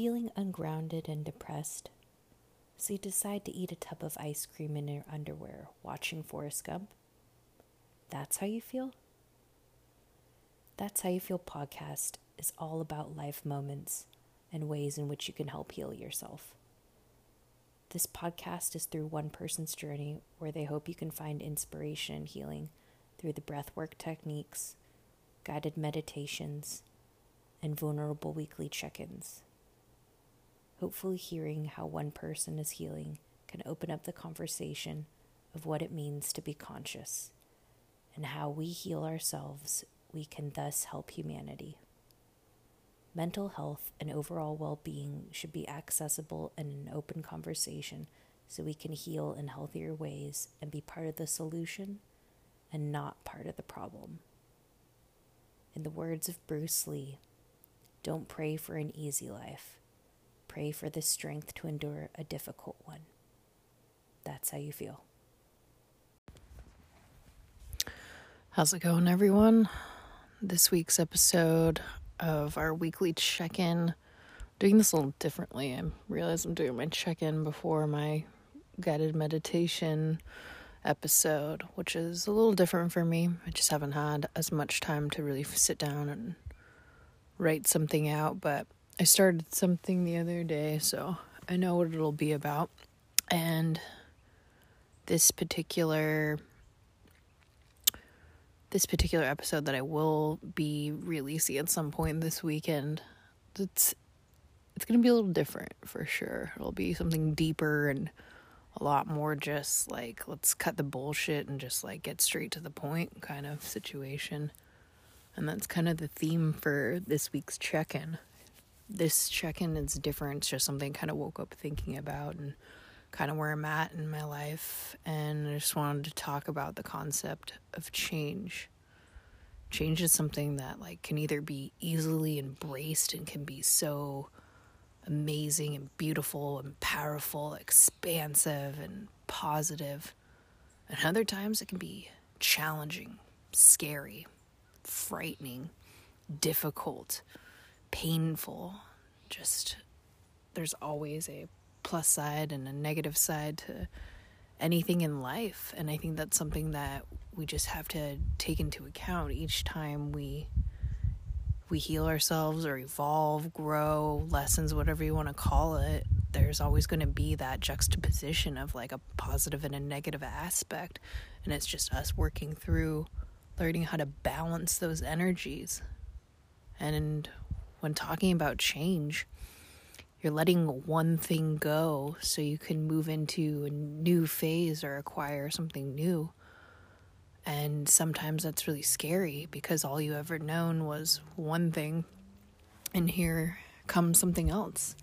feeling ungrounded and depressed? So you decide to eat a tub of ice cream in your underwear watching Forrest Gump? That's how you feel? That's How You Feel podcast is all about life moments and ways in which you can help heal yourself. This podcast is through one person's journey where they hope you can find inspiration and healing through the breathwork techniques, guided meditations, and vulnerable weekly check ins. Hopefully, hearing how one person is healing can open up the conversation of what it means to be conscious and how we heal ourselves, we can thus help humanity. Mental health and overall well being should be accessible and an open conversation so we can heal in healthier ways and be part of the solution and not part of the problem. In the words of Bruce Lee, don't pray for an easy life. Pray for the strength to endure a difficult one. That's how you feel. How's it going, everyone? This week's episode of our weekly check in. Doing this a little differently. I realize I'm doing my check in before my guided meditation episode, which is a little different for me. I just haven't had as much time to really sit down and write something out, but I started something the other day, so I know what it'll be about. And this particular this particular episode that I will be releasing at some point this weekend, it's it's going to be a little different for sure. It'll be something deeper and a lot more just like let's cut the bullshit and just like get straight to the point kind of situation. And that's kind of the theme for this week's check-in. This check-in is different. It's just something I kind of woke up thinking about and kind of where I'm at in my life. And I just wanted to talk about the concept of change. Change is something that like can either be easily embraced and can be so amazing and beautiful and powerful, expansive and positive. And other times it can be challenging, scary, frightening, difficult, painful. Just there's always a plus side and a negative side to anything in life. And I think that's something that we just have to take into account each time we we heal ourselves or evolve, grow, lessons, whatever you want to call it. There's always going to be that juxtaposition of like a positive and a negative aspect. And it's just us working through learning how to balance those energies. And when talking about change, you're letting one thing go so you can move into a new phase or acquire something new. And sometimes that's really scary because all you ever known was one thing, and here comes something else.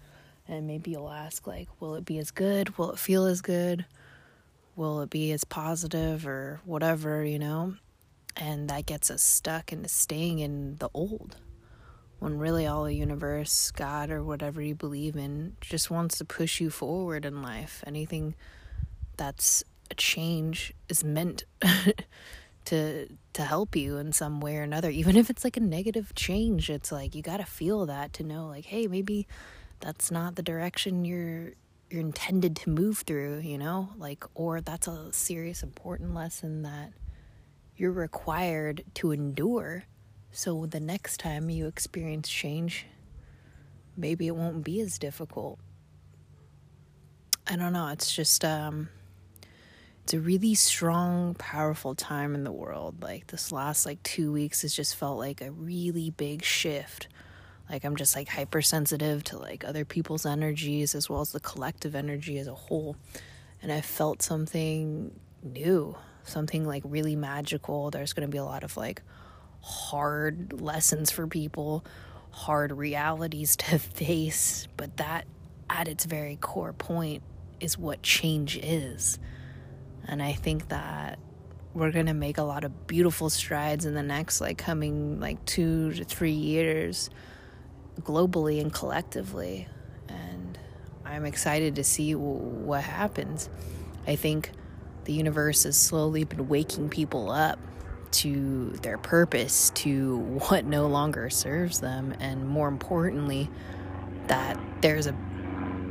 And maybe you'll ask, like, will it be as good? Will it feel as good? Will it be as positive or whatever, you know? And that gets us stuck into staying in the old when really all the universe, God, or whatever you believe in just wants to push you forward in life. Anything that's a change is meant to to help you in some way or another. Even if it's like a negative change, it's like you got to feel that to know like, hey, maybe that's not the direction you're you're intended to move through, you know? Like or that's a serious important lesson that you're required to endure so the next time you experience change, maybe it won't be as difficult. I don't know, it's just um it's a really strong, powerful time in the world. Like this last like 2 weeks has just felt like a really big shift. Like I'm just like hypersensitive to like other people's energies as well as the collective energy as a whole. And I felt something new, something like really magical. There's going to be a lot of like hard lessons for people, hard realities to face, but that at its very core point is what change is. And I think that we're going to make a lot of beautiful strides in the next like coming like 2 to 3 years globally and collectively. And I'm excited to see what happens. I think the universe has slowly been waking people up to their purpose, to what no longer serves them, and more importantly, that there's a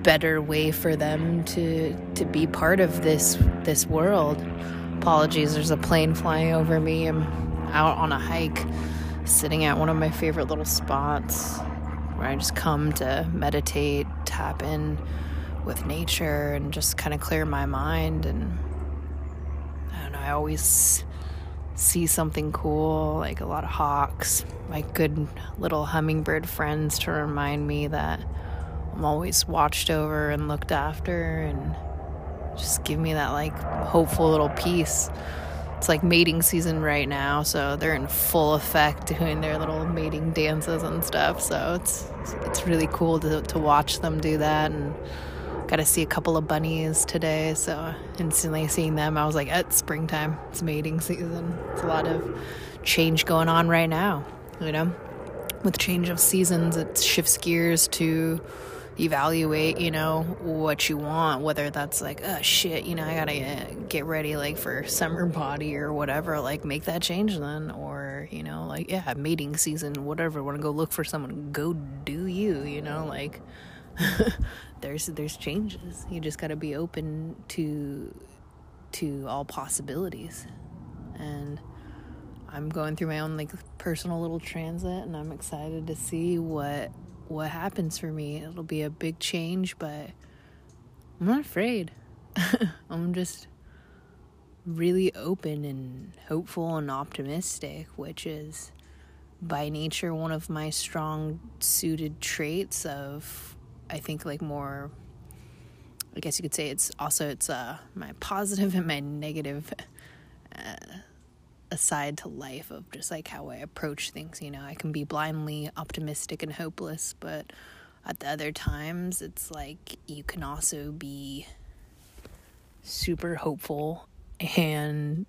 better way for them to to be part of this this world. Apologies, there's a plane flying over me. I'm out on a hike, sitting at one of my favorite little spots where I just come to meditate, tap in with nature and just kind of clear my mind and I don't know, I always see something cool, like a lot of hawks, my good little hummingbird friends to remind me that I'm always watched over and looked after and just give me that like hopeful little peace. It's like mating season right now, so they're in full effect doing their little mating dances and stuff. So it's it's really cool to to watch them do that and got to see a couple of bunnies today so instantly seeing them i was like it's springtime. It's mating season. It's a lot of change going on right now you know? With change of seasons it shifts gears to evaluate you know what you want whether that's like oh shit you know i gotta uh, get ready like for summer body or whatever like make that change then or you know like yeah mating season whatever want to go look for someone go do you you know like there's there's changes. You just got to be open to to all possibilities. And I'm going through my own like personal little transit and I'm excited to see what what happens for me. It'll be a big change, but I'm not afraid. I'm just really open and hopeful and optimistic, which is by nature one of my strong suited traits of I think like more I guess you could say it's also it's uh my positive and my negative uh, aside to life of just like how I approach things, you know. I can be blindly optimistic and hopeless, but at the other times it's like you can also be super hopeful and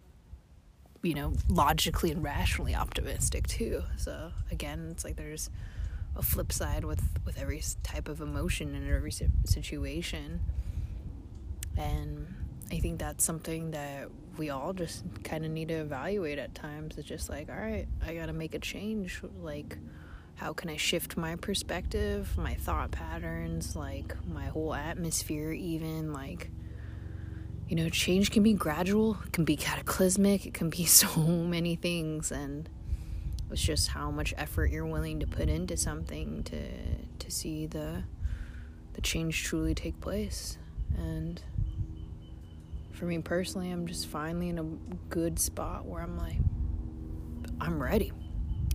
you know logically and rationally optimistic too so again it's like there's a flip side with with every type of emotion and every situation. And i think that's something that we all just kind of need to evaluate at times. It's just like all right i gotta make a change. Like how can i shift my perspective my thought patterns like my whole atmosphere even? Like you know change can be gradual it can be cataclysmic it can be so many things. And it's just how much effort you're willing to put into something to to see the the change truly take place. And for me personally, I'm just finally in a good spot where I'm like, I'm ready.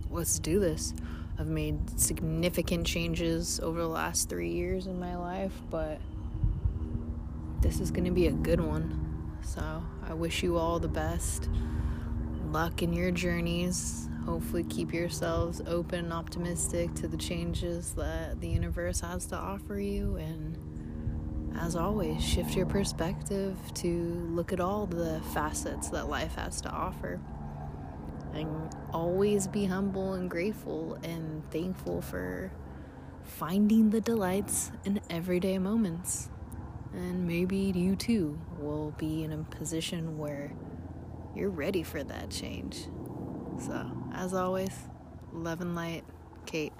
Let's do this. I've made significant changes over the last three years in my life, but this is going to be a good one. So I wish you all the best luck in your journeys hopefully keep yourselves open and optimistic to the changes that the universe has to offer you. And as always shift your perspective to look at all the facets that life has to offer. And always be humble and grateful and thankful for finding the delights in everyday moments. And maybe you too will be in a position where you're ready for that change. So, as always, love and light, Kate.